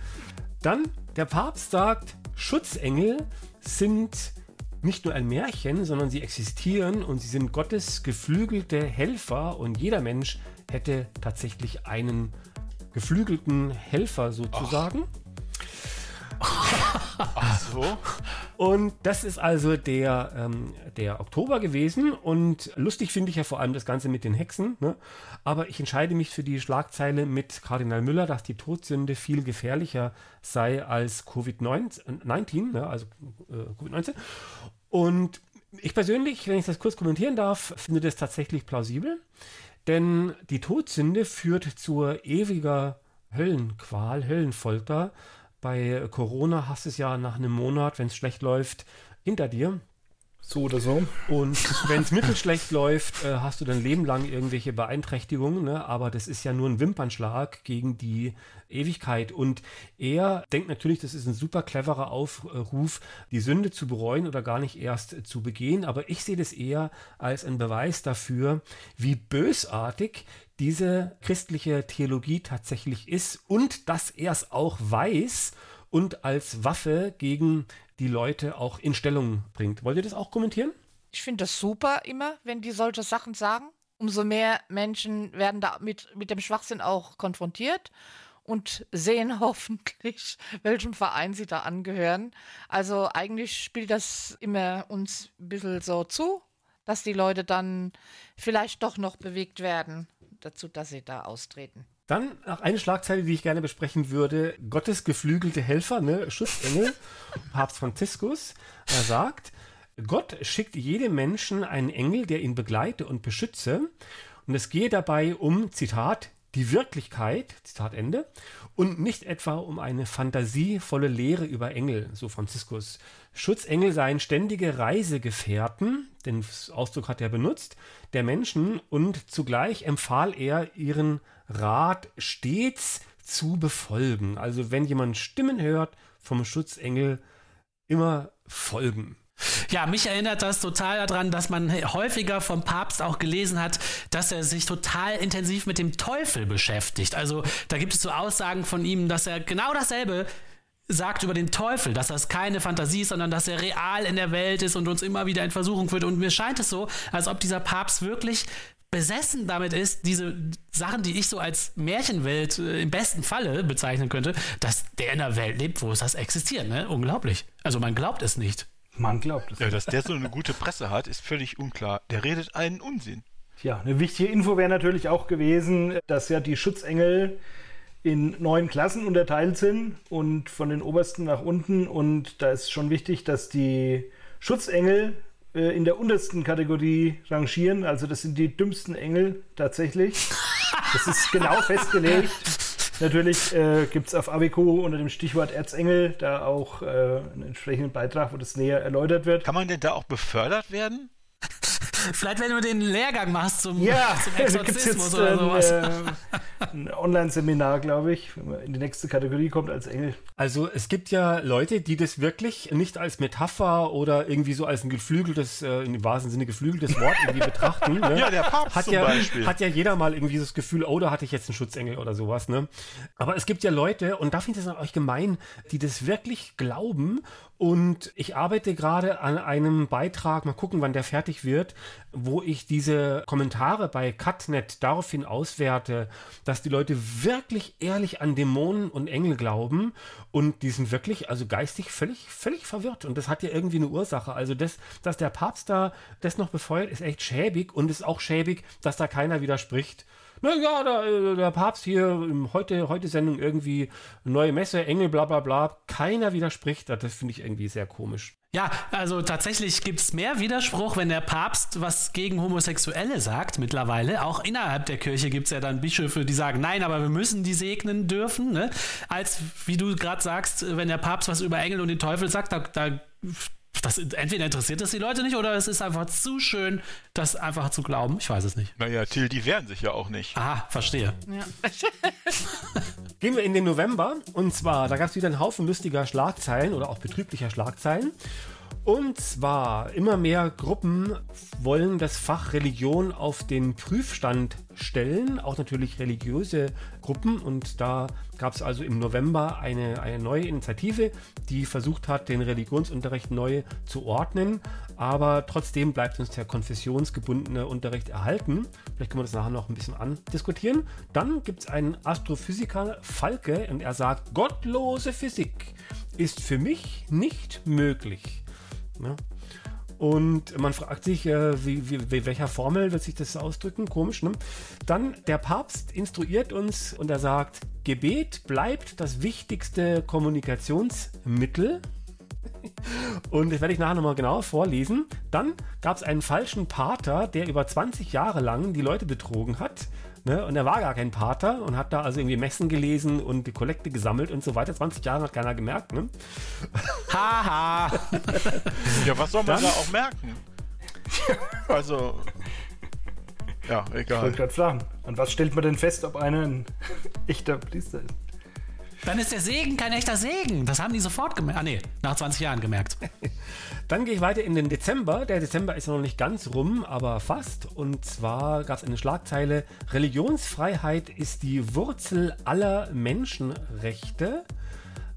Dann, der Papst sagt, Schutzengel sind nicht nur ein Märchen, sondern sie existieren und sie sind Gottes geflügelte Helfer und jeder Mensch hätte tatsächlich einen geflügelten Helfer sozusagen. Ach so. Und das ist also der, ähm, der Oktober gewesen. Und lustig finde ich ja vor allem das Ganze mit den Hexen. Ne? Aber ich entscheide mich für die Schlagzeile mit Kardinal Müller, dass die Todsünde viel gefährlicher sei als Covid-19, ne? also äh, Covid-19. Und ich persönlich, wenn ich das kurz kommentieren darf, finde das tatsächlich plausibel. Denn die Todsünde führt zur ewiger Höllenqual, Höllenfolter bei Corona hast du es ja nach einem Monat, wenn es schlecht läuft, hinter dir. So oder so. Und wenn es mittelschlecht läuft, äh, hast du dein Leben lang irgendwelche Beeinträchtigungen. Ne? Aber das ist ja nur ein Wimpernschlag gegen die Ewigkeit. Und er denkt natürlich, das ist ein super cleverer Aufruf, die Sünde zu bereuen oder gar nicht erst zu begehen. Aber ich sehe das eher als ein Beweis dafür, wie bösartig diese christliche Theologie tatsächlich ist und dass er es auch weiß und als Waffe gegen die Leute auch in Stellung bringt. Wollt ihr das auch kommentieren? Ich finde das super immer, wenn die solche Sachen sagen. Umso mehr Menschen werden da mit, mit dem Schwachsinn auch konfrontiert und sehen (laughs) hoffentlich, welchem Verein sie da angehören. Also eigentlich spielt das immer uns ein bisschen so zu, dass die Leute dann vielleicht doch noch bewegt werden dazu, dass sie da austreten. Dann noch eine Schlagzeile, die ich gerne besprechen würde. Gottes geflügelte Helfer, ne? Schutzengel, (laughs) Papst Franziskus. Er sagt, Gott schickt jedem Menschen einen Engel, der ihn begleite und beschütze. Und es gehe dabei um, Zitat, die Wirklichkeit, Zitat Ende, und nicht etwa um eine fantasievolle Lehre über Engel, so Franziskus. Schutzengel seien ständige Reisegefährten, den Ausdruck hat er benutzt, der Menschen und zugleich empfahl er ihren Rat stets zu befolgen. Also wenn jemand Stimmen hört vom Schutzengel, immer folgen. Ja, mich erinnert das total daran, dass man häufiger vom Papst auch gelesen hat, dass er sich total intensiv mit dem Teufel beschäftigt. Also da gibt es so Aussagen von ihm, dass er genau dasselbe sagt über den Teufel, dass das keine Fantasie ist, sondern dass er real in der Welt ist und uns immer wieder in Versuchung führt. Und mir scheint es so, als ob dieser Papst wirklich besessen damit ist, diese Sachen, die ich so als Märchenwelt äh, im besten Falle bezeichnen könnte, dass der in einer Welt lebt, wo es das existiert. Ne? Unglaublich. Also man glaubt es nicht. Man glaubt es. Ja, dass der so eine gute Presse hat, ist völlig unklar. Der redet einen Unsinn. Ja, eine wichtige Info wäre natürlich auch gewesen, dass ja die Schutzengel in neun Klassen unterteilt sind und von den obersten nach unten. Und da ist schon wichtig, dass die Schutzengel äh, in der untersten Kategorie rangieren. Also das sind die dümmsten Engel tatsächlich. Das ist genau (laughs) festgelegt. Natürlich äh, gibt es auf Abico unter dem Stichwort Erzengel da auch äh, einen entsprechenden Beitrag, wo das näher erläutert wird. Kann man denn da auch befördert werden? Vielleicht, wenn du den Lehrgang machst zum, ja, (laughs) zum Exorzismus oder sowas. Ein, äh, ein Online-Seminar, glaube ich, wenn man in die nächste Kategorie kommt als Engel. Also es gibt ja Leute, die das wirklich nicht als Metapher oder irgendwie so als ein geflügeltes, äh, im wahrsten Sinne geflügeltes Wort irgendwie betrachten. Ne? (laughs) Ja, der Papst hat zum ja, Beispiel. Hat ja jeder mal irgendwie das Gefühl, oh, da hatte ich jetzt einen Schutzengel oder sowas. Ne? Aber es gibt ja Leute, und da finde ich das an euch gemein, die das wirklich glauben und ich arbeite gerade an einem Beitrag, mal gucken, wann der fertig wird, wo ich diese Kommentare bei Cutnet daraufhin auswerte, dass die Leute wirklich ehrlich an Dämonen und Engel glauben und die sind wirklich, also geistig völlig, völlig verwirrt. Und das hat ja irgendwie eine Ursache. Also das, dass der Papst da das noch befeuert, ist echt schäbig und ist auch schäbig, dass da keiner widerspricht. Naja, der, der Papst hier, heute, heute Sendung irgendwie neue Messe, Engel, bla bla bla. Keiner widerspricht. Das finde ich irgendwie sehr komisch. Ja, also tatsächlich gibt es mehr Widerspruch, wenn der Papst was gegen Homosexuelle sagt mittlerweile. Auch innerhalb der Kirche gibt es ja dann Bischöfe, die sagen, nein, aber wir müssen die segnen dürfen. Ne? Als, wie du gerade sagst, wenn der Papst was über Engel und den Teufel sagt, da, da das, entweder interessiert das die Leute nicht oder es ist einfach zu schön, das einfach zu glauben. Ich weiß es nicht. Naja, Till, die wehren sich ja auch nicht. Aha, verstehe. Ja. (laughs) Gehen wir in den November und zwar, da gab es wieder einen Haufen lustiger Schlagzeilen oder auch betrüblicher Schlagzeilen. Und zwar immer mehr Gruppen wollen das Fach Religion auf den Prüfstand stellen, auch natürlich religiöse Gruppen. Und da gab es also im November eine, eine neue Initiative, die versucht hat, den Religionsunterricht neu zu ordnen. Aber trotzdem bleibt uns der konfessionsgebundene Unterricht erhalten. Vielleicht können wir das nachher noch ein bisschen andiskutieren. Dann gibt es einen Astrophysiker Falke und er sagt, gottlose Physik ist für mich nicht möglich. Ne? Und man fragt sich, äh, wie, wie, welcher Formel wird sich das ausdrücken? Komisch, ne? Dann der Papst instruiert uns und er sagt, Gebet bleibt das wichtigste Kommunikationsmittel. (laughs) Und das werde ich nachher nochmal genauer vorlesen. Dann gab es einen falschen Pater, der über 20 Jahre lang die Leute betrogen hat. Ne? Und er war gar kein Pater und hat da also irgendwie Messen gelesen und die Kollekte gesammelt und so weiter. 20 Jahre hat keiner gemerkt. Ne? (laughs) Haha. (laughs) ja, was soll man Dann, da auch merken? (laughs) also. Ja, egal. Ich wollte gerade fragen, an was stellt man denn fest, ob einer ein echter Priester ist? Dann ist der Segen kein echter Segen. Das haben die sofort gemerkt. Ah, nee, nach 20 Jahren gemerkt. (laughs) Dann gehe ich weiter in den Dezember. Der Dezember ist noch nicht ganz rum, aber fast. Und zwar gab es eine Schlagzeile: Religionsfreiheit ist die Wurzel aller Menschenrechte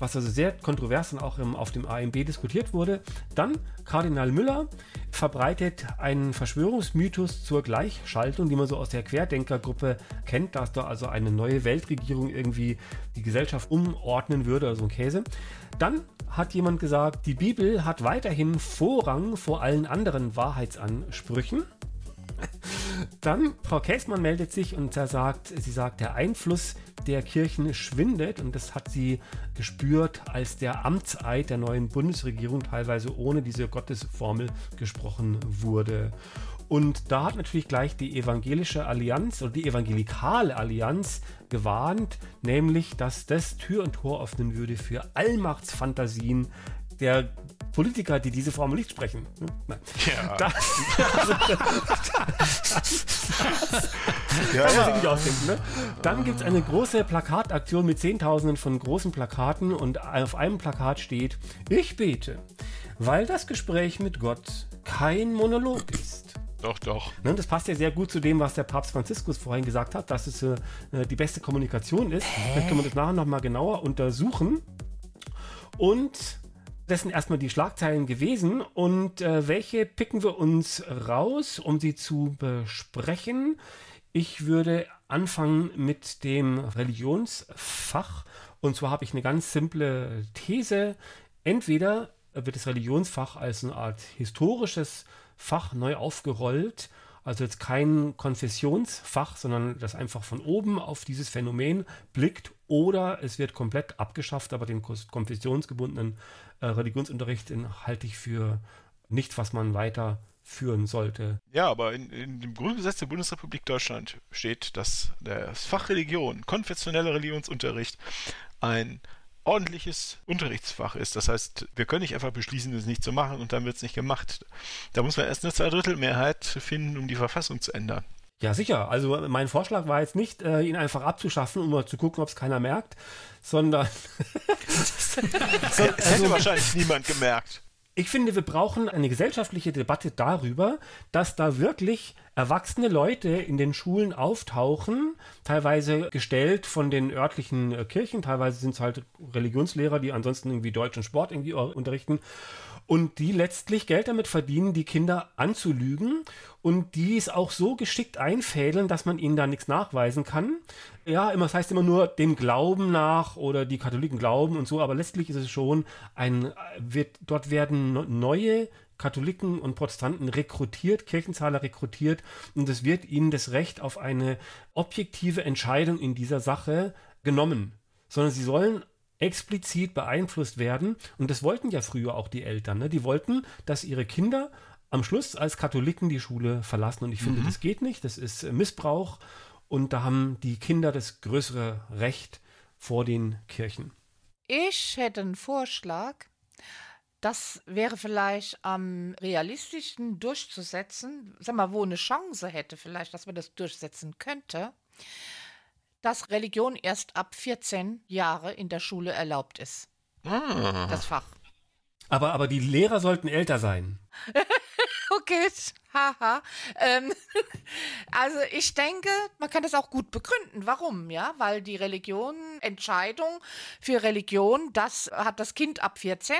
was also sehr kontrovers dann auch im, auf dem AMB diskutiert wurde. Dann Kardinal Müller verbreitet einen Verschwörungsmythos zur Gleichschaltung, die man so aus der Querdenkergruppe kennt, dass da also eine neue Weltregierung irgendwie die Gesellschaft umordnen würde, also ein Käse. Dann hat jemand gesagt, die Bibel hat weiterhin Vorrang vor allen anderen Wahrheitsansprüchen. Dann, Frau Käßmann meldet sich und sagt, sie sagt, der Einfluss der Kirchen schwindet und das hat sie gespürt, als der Amtseid der neuen Bundesregierung teilweise ohne diese Gottesformel gesprochen wurde. Und da hat natürlich gleich die evangelische Allianz oder die evangelikale Allianz gewarnt, nämlich, dass das Tür und Tor öffnen würde für Allmachtsfantasien der Politiker, die diese Formel nicht sprechen. Hm? Nein. Ja. (laughs) (laughs) Das, ja, ja. Nicht ausdenken, ne? Dann gibt es eine große Plakataktion mit Zehntausenden von großen Plakaten und auf einem Plakat steht, ich bete, weil das Gespräch mit Gott kein Monolog ist. Doch, doch. Ne, das passt ja sehr gut zu dem, was der Papst Franziskus vorhin gesagt hat, dass es äh, die beste Kommunikation ist. Hä? Vielleicht können wir das nachher nochmal genauer untersuchen. Und das sind erstmal die Schlagzeilen gewesen und äh, welche picken wir uns raus, um sie zu besprechen? Ich würde anfangen mit dem Religionsfach und zwar habe ich eine ganz simple These. Entweder wird das Religionsfach als eine Art historisches Fach neu aufgerollt also jetzt kein Konfessionsfach, sondern das einfach von oben auf dieses Phänomen blickt oder es wird komplett abgeschafft, aber den konfessionsgebundenen äh, Religionsunterricht halte ich für nichts, was man weiter führen sollte. Ja, aber in, in, dem Grundgesetz der Bundesrepublik Deutschland steht, dass das Fach Religion, konfessioneller Religionsunterricht, ein ordentliches Unterrichtsfach ist. Das heißt, wir können nicht einfach beschließen, es nicht zu machen und dann wird es nicht gemacht. Da muss man erst eine Zweidrittelmehrheit finden, um die Verfassung zu ändern. Ja, sicher. Also mein Vorschlag war jetzt nicht, äh, ihn einfach abzuschaffen, um mal zu gucken, ob es keiner merkt, sondern... (laughs) das hätte also, wahrscheinlich niemand gemerkt. Ich finde, wir brauchen eine gesellschaftliche Debatte darüber, dass da wirklich erwachsene Leute in den Schulen auftauchen, teilweise gestellt von den örtlichen äh, Kirchen, teilweise sind es halt Religionslehrer, die ansonsten irgendwie Deutsch und Sport irgendwie unterrichten und die letztlich Geld damit verdienen, die Kinder anzulügen. Und die es auch so geschickt einfädeln, dass man ihnen da nichts nachweisen kann. Ja, immer, das heißt immer nur dem Glauben nach oder die Katholiken glauben und so, aber letztlich ist es schon ein, wird, dort werden neue Katholiken und Protestanten rekrutiert, Kirchenzahler rekrutiert. Und es wird ihnen das Recht auf eine objektive Entscheidung in dieser Sache genommen, sondern sie sollen explizit beeinflusst werden. Und das wollten ja früher auch die Eltern. Ne? Die wollten, dass ihre Kinder am Schluss als Katholiken die Schule verlassen. Und ich finde, Mhm. das geht nicht. Das ist äh, Missbrauch. Und da haben die Kinder das größere Recht vor den Kirchen. Ich hätte einen Vorschlag. Das wäre vielleicht am realistischsten durchzusetzen. Sag mal, wo eine Chance hätte, vielleicht, dass man das durchsetzen könnte, dass Religion erst ab 14 Jahre in der Schule erlaubt ist. Ah. Das Fach. Aber, aber die Lehrer sollten älter sein. (laughs) Okay, haha. Ähm, (laughs) also ich denke, man kann das auch gut begründen. Warum? Ja, weil die Religion, Entscheidung für Religion, das hat das Kind ab 14.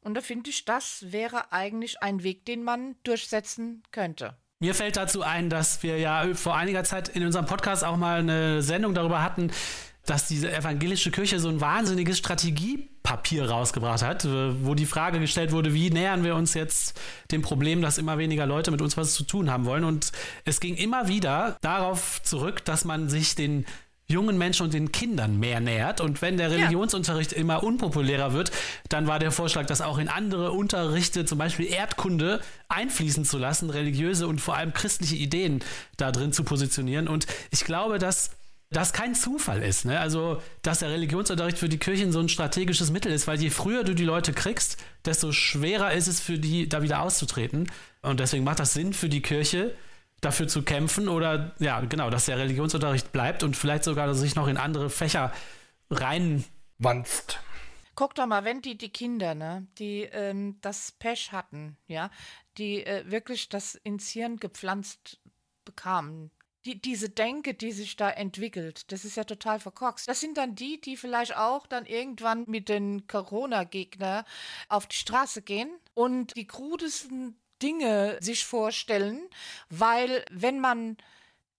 Und da finde ich, das wäre eigentlich ein Weg, den man durchsetzen könnte. Mir fällt dazu ein, dass wir ja vor einiger Zeit in unserem Podcast auch mal eine Sendung darüber hatten, dass diese evangelische Kirche so ein wahnsinniges Strategiepapier rausgebracht hat, äh, wo die Frage gestellt wurde, wie nähern wir uns jetzt dem Problem, dass immer weniger Leute mit uns was zu tun haben wollen. Und es ging immer wieder darauf zurück, dass man sich den jungen Menschen und den Kindern mehr nähert. Und wenn der Religionsunterricht immer unpopulärer wird, dann war der Vorschlag, das auch in andere Unterrichte, zum Beispiel Erdkunde, einfließen zu lassen, religiöse und vor allem christliche Ideen da drin zu positionieren. Und ich glaube, dass das kein Zufall ist. Ne? Also, dass der Religionsunterricht für die Kirchen so ein strategisches Mittel ist, weil je früher du die Leute kriegst, desto schwerer ist es für die, da wieder auszutreten. Und deswegen macht das Sinn für die Kirche, dafür zu kämpfen oder ja, genau, dass der Religionsunterricht bleibt und vielleicht sogar sich noch in andere Fächer rein. Wanzt. Guck doch mal, wenn die, die Kinder, ne, die ähm, das Pech hatten, ja, die äh, wirklich das ins Hirn gepflanzt bekamen, die, diese Denke, die sich da entwickelt, das ist ja total verkorkst. Das sind dann die, die vielleicht auch dann irgendwann mit den Corona-Gegner auf die Straße gehen und die krudesten Dinge sich vorstellen, weil wenn man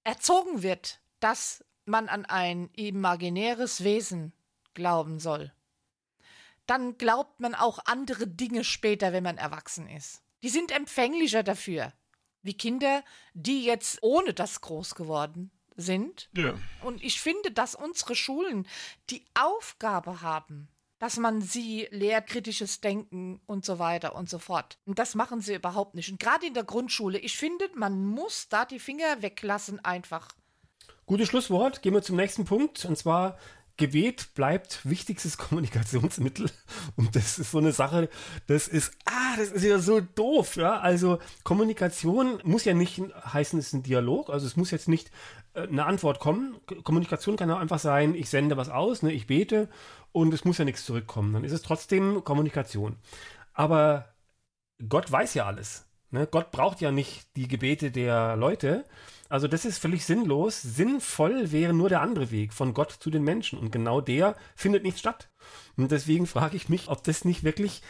erzogen wird, dass man an ein imaginäres Wesen glauben soll, dann glaubt man auch andere Dinge später, wenn man erwachsen ist. Die sind empfänglicher dafür, wie Kinder, die jetzt ohne das groß geworden sind. Ja. Und ich finde, dass unsere Schulen die Aufgabe haben, dass man sie lehrt, kritisches Denken und so weiter und so fort. Und das machen sie überhaupt nicht. Und gerade in der Grundschule, ich finde, man muss da die Finger weglassen einfach. Gutes Schlusswort. Gehen wir zum nächsten Punkt. Und zwar, Gebet bleibt wichtigstes (laughs) Kommunikationsmittel. Und das ist so eine Sache, das ist, ah, das ist ja so doof. Ja? Also Kommunikation muss ja nicht heißen, es ist ein Dialog. Also es muss jetzt nicht eine Antwort kommen. Kommunikation kann auch einfach sein, ich sende was aus, ne, ich bete und es muss ja nichts zurückkommen. Dann ist es trotzdem Kommunikation. Aber Gott weiß ja alles. Ne? Gott braucht ja nicht die Gebete der Leute. Also das ist völlig sinnlos. Sinnvoll wäre nur der andere Weg von Gott zu den Menschen. Und genau der findet nicht statt. Und deswegen frage ich mich, ob das nicht wirklich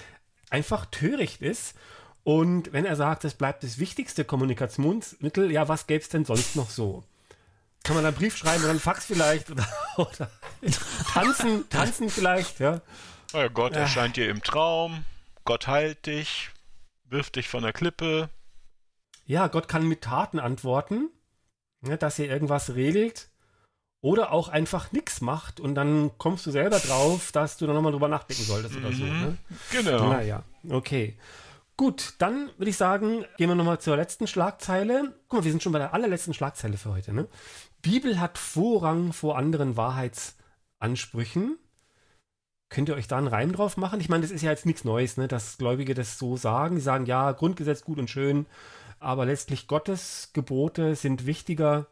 einfach töricht ist. Und wenn er sagt, es bleibt das wichtigste Kommunikationsmittel, ja, was gäbe es denn sonst noch so? Kann man einen Brief schreiben oder einen Fax vielleicht? Oder, (laughs) oder tanzen, tanzen vielleicht, ja. Ja, Gott erscheint dir im Traum, Gott heilt dich, wirft dich von der Klippe. Ja, Gott kann mit Taten antworten, ne, dass er irgendwas regelt oder auch einfach nichts macht und dann kommst du selber drauf, dass du da nochmal drüber nachdenken solltest oder so. Ne? Genau. Naja, okay. Gut, dann würde ich sagen, gehen wir nochmal zur letzten Schlagzeile. Guck mal, wir sind schon bei der allerletzten Schlagzeile für heute. Ne? Bibel hat Vorrang vor anderen Wahrheitsansprüchen. Könnt ihr euch da einen Reim drauf machen? Ich meine, das ist ja jetzt nichts Neues, ne, dass Gläubige das so sagen. Die sagen, ja, Grundgesetz gut und schön, aber letztlich Gottes Gebote sind wichtiger.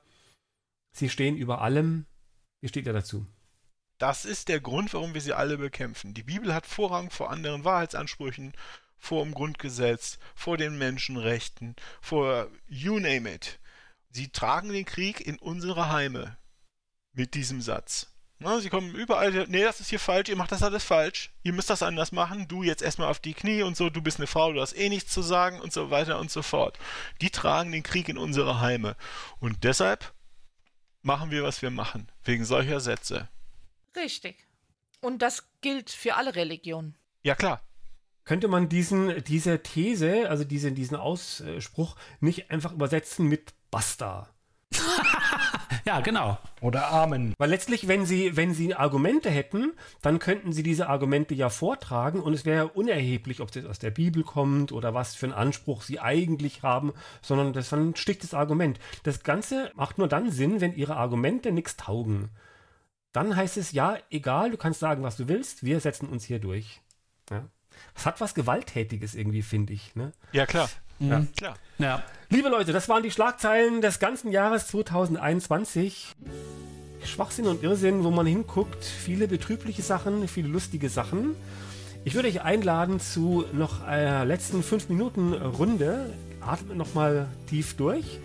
Sie stehen über allem. Wie steht ihr dazu? Das ist der Grund, warum wir sie alle bekämpfen. Die Bibel hat Vorrang vor anderen Wahrheitsansprüchen, vor dem Grundgesetz, vor den Menschenrechten, vor you name it. Sie tragen den Krieg in unsere Heime mit diesem Satz. Na, sie kommen überall, nee, das ist hier falsch, ihr macht das alles falsch, ihr müsst das anders machen, du jetzt erstmal auf die Knie und so, du bist eine Frau, du hast eh nichts zu sagen und so weiter und so fort. Die tragen den Krieg in unsere Heime. Und deshalb machen wir, was wir machen, wegen solcher Sätze. Richtig. Und das gilt für alle Religionen. Ja, klar. Könnte man diesen, diese These, also diesen, diesen Ausspruch, nicht einfach übersetzen mit Basta? (laughs) Ja, genau. Oder Amen. Weil letztlich, wenn sie, wenn sie Argumente hätten, dann könnten sie diese Argumente ja vortragen und es wäre unerheblich, ob das aus der Bibel kommt oder was für einen Anspruch sie eigentlich haben, sondern das ist ein stichtes Argument. Das Ganze macht nur dann Sinn, wenn ihre Argumente nichts taugen. Dann heißt es, ja, egal, du kannst sagen, was du willst, wir setzen uns hier durch. Ja. Es hat was Gewalttätiges irgendwie, finde ich. Ne? Ja, klar. Ja. Klar. Ja. Liebe Leute, das waren die Schlagzeilen des ganzen Jahres 2021. Schwachsinn und Irrsinn, wo man hinguckt, viele betrübliche Sachen, viele lustige Sachen. Ich würde euch einladen zu noch einer letzten 5 Minuten Runde. Atmet nochmal tief durch.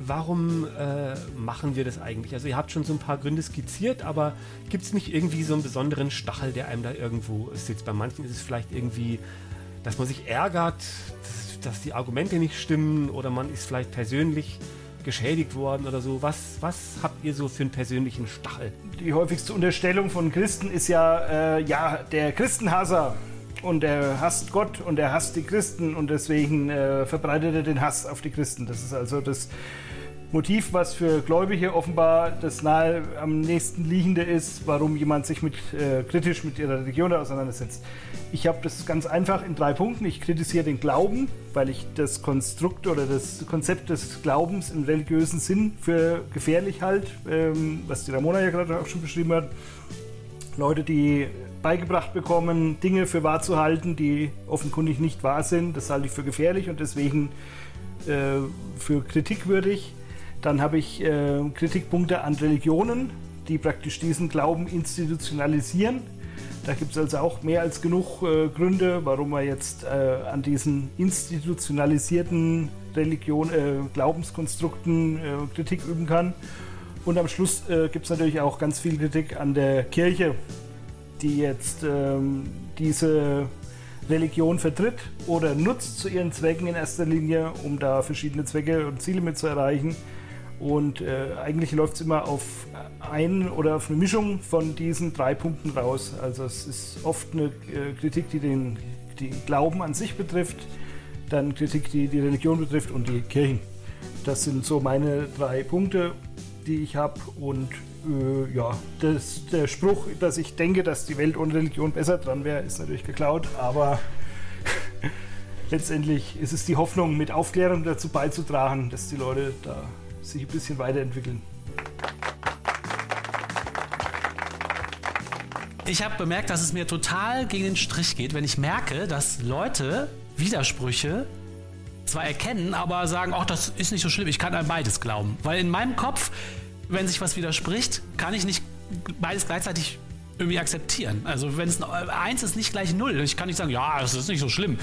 Warum äh, machen wir das eigentlich? Also ihr habt schon so ein paar Gründe skizziert, aber gibt es nicht irgendwie so einen besonderen Stachel, der einem da irgendwo sitzt? Bei manchen ist es vielleicht irgendwie, dass man sich ärgert, dass dass die Argumente nicht stimmen oder man ist vielleicht persönlich geschädigt worden oder so. Was, was habt ihr so für einen persönlichen Stachel? Die häufigste Unterstellung von Christen ist ja, äh, ja, der Christenhasser. Und er hasst Gott und er hasst die Christen und deswegen äh, verbreitet er den Hass auf die Christen. Das ist also das Motiv, was für Gläubige offenbar das nahe am nächsten liegende ist, warum jemand sich mit, äh, kritisch mit ihrer Religion auseinandersetzt. Ich habe das ganz einfach in drei Punkten. Ich kritisiere den Glauben, weil ich das Konstrukt oder das Konzept des Glaubens im religiösen Sinn für gefährlich halte, ähm, was die Ramona ja gerade auch schon beschrieben hat. Leute, die beigebracht bekommen, Dinge für wahr zu halten, die offenkundig nicht wahr sind, das halte ich für gefährlich und deswegen äh, für kritikwürdig. Dann habe ich äh, Kritikpunkte an Religionen, die praktisch diesen Glauben institutionalisieren. Da gibt es also auch mehr als genug äh, Gründe, warum man jetzt äh, an diesen institutionalisierten Religion, äh, Glaubenskonstrukten äh, Kritik üben kann. Und am Schluss äh, gibt es natürlich auch ganz viel Kritik an der Kirche, die jetzt ähm, diese Religion vertritt oder nutzt zu ihren Zwecken in erster Linie, um da verschiedene Zwecke und Ziele mit zu erreichen. Und äh, eigentlich läuft es immer auf einen oder auf eine Mischung von diesen drei Punkten raus. Also es ist oft eine äh, Kritik, die den die Glauben an sich betrifft, dann Kritik, die die Religion betrifft und die Kirchen. Das sind so meine drei Punkte, die ich habe. Und äh, ja, das, der Spruch, dass ich denke, dass die Welt ohne Religion besser dran wäre, ist natürlich geklaut, aber (laughs) letztendlich ist es die Hoffnung, mit Aufklärung dazu beizutragen, dass die Leute da sich ein bisschen weiterentwickeln. Ich habe bemerkt, dass es mir total gegen den Strich geht, wenn ich merke, dass Leute Widersprüche zwar erkennen, aber sagen, ach, das ist nicht so schlimm, ich kann an beides glauben. Weil in meinem Kopf, wenn sich was widerspricht, kann ich nicht beides gleichzeitig irgendwie akzeptieren. Also wenn es eins ist nicht gleich null, ich kann nicht sagen, ja, das ist nicht so schlimm.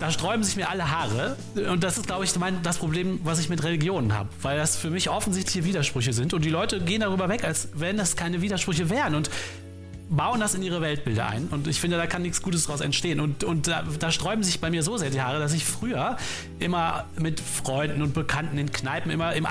Da sträuben sich mir alle Haare und das ist, glaube ich, mein, das Problem, was ich mit Religionen habe, weil das für mich offensichtliche Widersprüche sind und die Leute gehen darüber weg, als wenn das keine Widersprüche wären und bauen das in ihre Weltbilder ein und ich finde, da kann nichts Gutes daraus entstehen und, und da, da sträuben sich bei mir so sehr die Haare, dass ich früher immer mit Freunden und Bekannten in Kneipen, immer im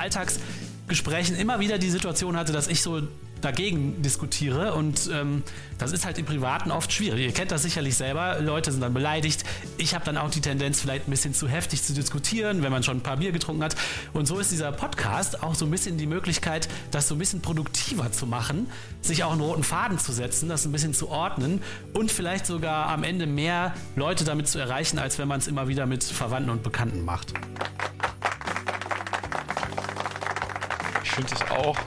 Alltagsgesprächen immer wieder die Situation hatte, dass ich so dagegen diskutiere und ähm, das ist halt im Privaten oft schwierig. Ihr kennt das sicherlich selber, Leute sind dann beleidigt. Ich habe dann auch die Tendenz, vielleicht ein bisschen zu heftig zu diskutieren, wenn man schon ein paar Bier getrunken hat. Und so ist dieser Podcast auch so ein bisschen die Möglichkeit, das so ein bisschen produktiver zu machen, sich auch einen roten Faden zu setzen, das ein bisschen zu ordnen und vielleicht sogar am Ende mehr Leute damit zu erreichen, als wenn man es immer wieder mit Verwandten und Bekannten macht. Finde es auch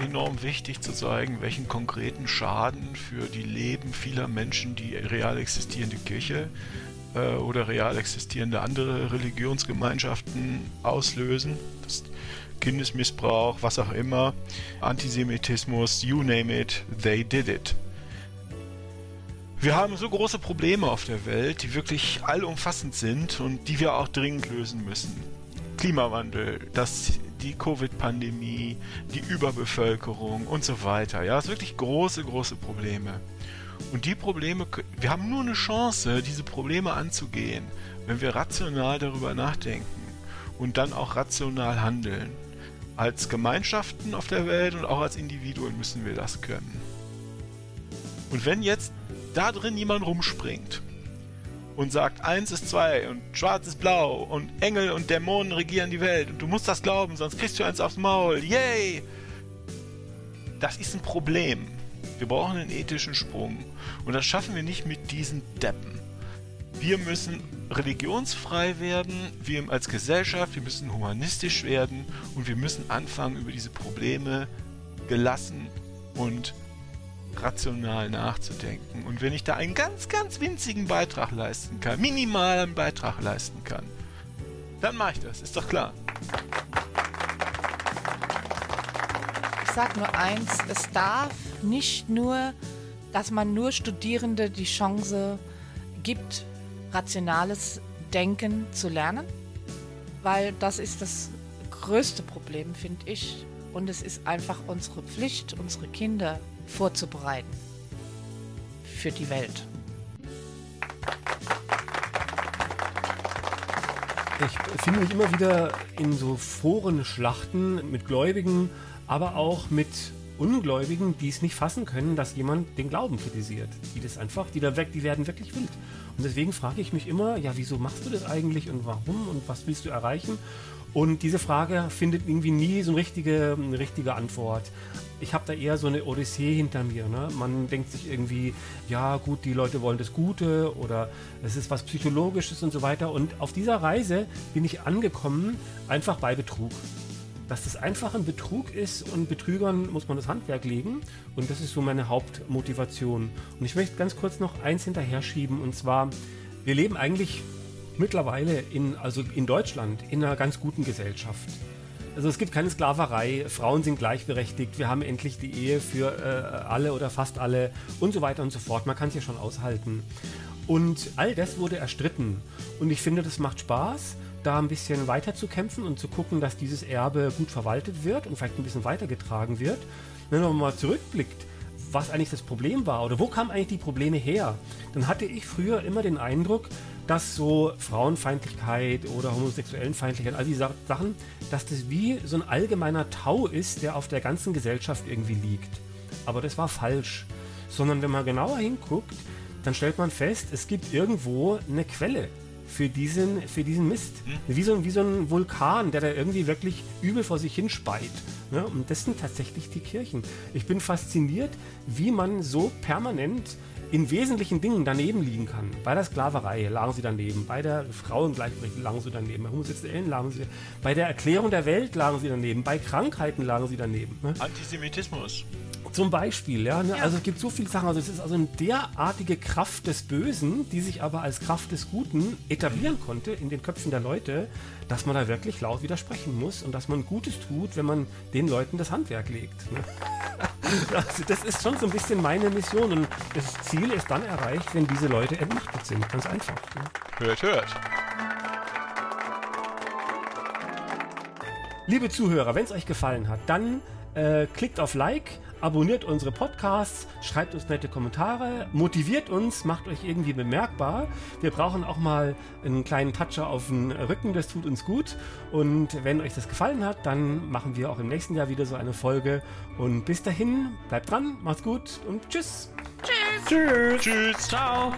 enorm wichtig zu zeigen, welchen konkreten Schaden für die Leben vieler Menschen die real existierende Kirche äh, oder real existierende andere Religionsgemeinschaften auslösen. Das Kindesmissbrauch, was auch immer, Antisemitismus, you name it, they did it. Wir haben so große Probleme auf der Welt, die wirklich allumfassend sind und die wir auch dringend lösen müssen. Klimawandel, das die Covid-Pandemie, die Überbevölkerung und so weiter. Ja, es sind wirklich große, große Probleme. Und die Probleme, wir haben nur eine Chance, diese Probleme anzugehen, wenn wir rational darüber nachdenken und dann auch rational handeln. Als Gemeinschaften auf der Welt und auch als Individuen müssen wir das können. Und wenn jetzt da drin jemand rumspringt und sagt, eins ist zwei und schwarz ist blau und Engel und Dämonen regieren die Welt und du musst das glauben, sonst kriegst du eins aufs Maul. Yay! das ist ein Problem. Wir brauchen einen ethischen Sprung. Und das schaffen wir nicht mit diesen Deppen. Wir müssen religionsfrei werden, wir als Gesellschaft, wir müssen humanistisch werden und wir müssen anfangen, über diese Probleme gelassen und rational nachzudenken. Und wenn ich da einen ganz, ganz winzigen Beitrag leisten kann, minimalen Beitrag leisten kann, dann mache ich das, ist doch klar. Ich sag nur eins, es darf nicht nur, dass man nur Studierende die Chance gibt, rationales Denken zu lernen, weil das ist das größte Problem, finde ich. Und es ist einfach unsere Pflicht, unsere Kinder vorzubereiten für die Welt. Ich finde mich immer wieder in so Forenschlachten mit Gläubigen, aber auch mit Ungläubigen, die es nicht fassen können, dass jemand den Glauben kritisiert. Die das einfach, die da weg, die werden wirklich wild. Und deswegen frage ich mich immer, ja, wieso machst du das eigentlich und warum und was willst du erreichen? Und diese Frage findet irgendwie nie so eine richtige, eine richtige Antwort. Ich habe da eher so eine Odyssee hinter mir. Ne? Man denkt sich irgendwie, ja gut, die Leute wollen das Gute oder es ist was Psychologisches und so weiter. Und auf dieser Reise bin ich angekommen, einfach bei Betrug dass das einfach ein Betrug ist und Betrügern muss man das Handwerk legen. Und das ist so meine Hauptmotivation. Und ich möchte ganz kurz noch eins hinterher schieben. Und zwar, wir leben eigentlich mittlerweile in, also in Deutschland in einer ganz guten Gesellschaft. Also es gibt keine Sklaverei, Frauen sind gleichberechtigt, wir haben endlich die Ehe für äh, alle oder fast alle und so weiter und so fort. Man kann es ja schon aushalten. Und all das wurde erstritten. Und ich finde, das macht Spaß da ein bisschen weiter zu kämpfen und zu gucken, dass dieses Erbe gut verwaltet wird und vielleicht ein bisschen weitergetragen wird. Wenn man mal zurückblickt, was eigentlich das Problem war oder wo kamen eigentlich die Probleme her, dann hatte ich früher immer den Eindruck, dass so Frauenfeindlichkeit oder Homosexuellenfeindlichkeit, all diese Sachen, dass das wie so ein allgemeiner Tau ist, der auf der ganzen Gesellschaft irgendwie liegt. Aber das war falsch. Sondern wenn man genauer hinguckt, dann stellt man fest, es gibt irgendwo eine Quelle für diesen, für diesen Mist. Hm? Wie, so, wie so ein Vulkan, der da irgendwie wirklich übel vor sich hinspeit. Ne? Und das sind tatsächlich die Kirchen. Ich bin fasziniert, wie man so permanent in wesentlichen Dingen daneben liegen kann. Bei der Sklaverei lagen sie daneben, bei der Frauengleichberechtigung lagen sie daneben, bei Homosexuellen lagen sie, bei der Erklärung der Welt lagen sie daneben, bei Krankheiten lagen sie daneben. Ne? Antisemitismus. Zum Beispiel, ja, ne? ja, Also es gibt so viele Sachen. Also es ist also eine derartige Kraft des Bösen, die sich aber als Kraft des Guten etablieren konnte in den Köpfen der Leute, dass man da wirklich laut widersprechen muss und dass man Gutes tut, wenn man den Leuten das Handwerk legt. Ne? (laughs) Also das ist schon so ein bisschen meine Mission und das Ziel ist dann erreicht, wenn diese Leute entmachtet sind. Ganz einfach. Ne? Hört, hört. Liebe Zuhörer, wenn es euch gefallen hat, dann äh, klickt auf Like abonniert unsere Podcasts, schreibt uns nette Kommentare, motiviert uns, macht euch irgendwie bemerkbar. Wir brauchen auch mal einen kleinen Toucher auf den Rücken, das tut uns gut. Und wenn euch das gefallen hat, dann machen wir auch im nächsten Jahr wieder so eine Folge. Und bis dahin, bleibt dran, macht's gut und tschüss. Tschüss. Tschüss. Tschüss. Ciao.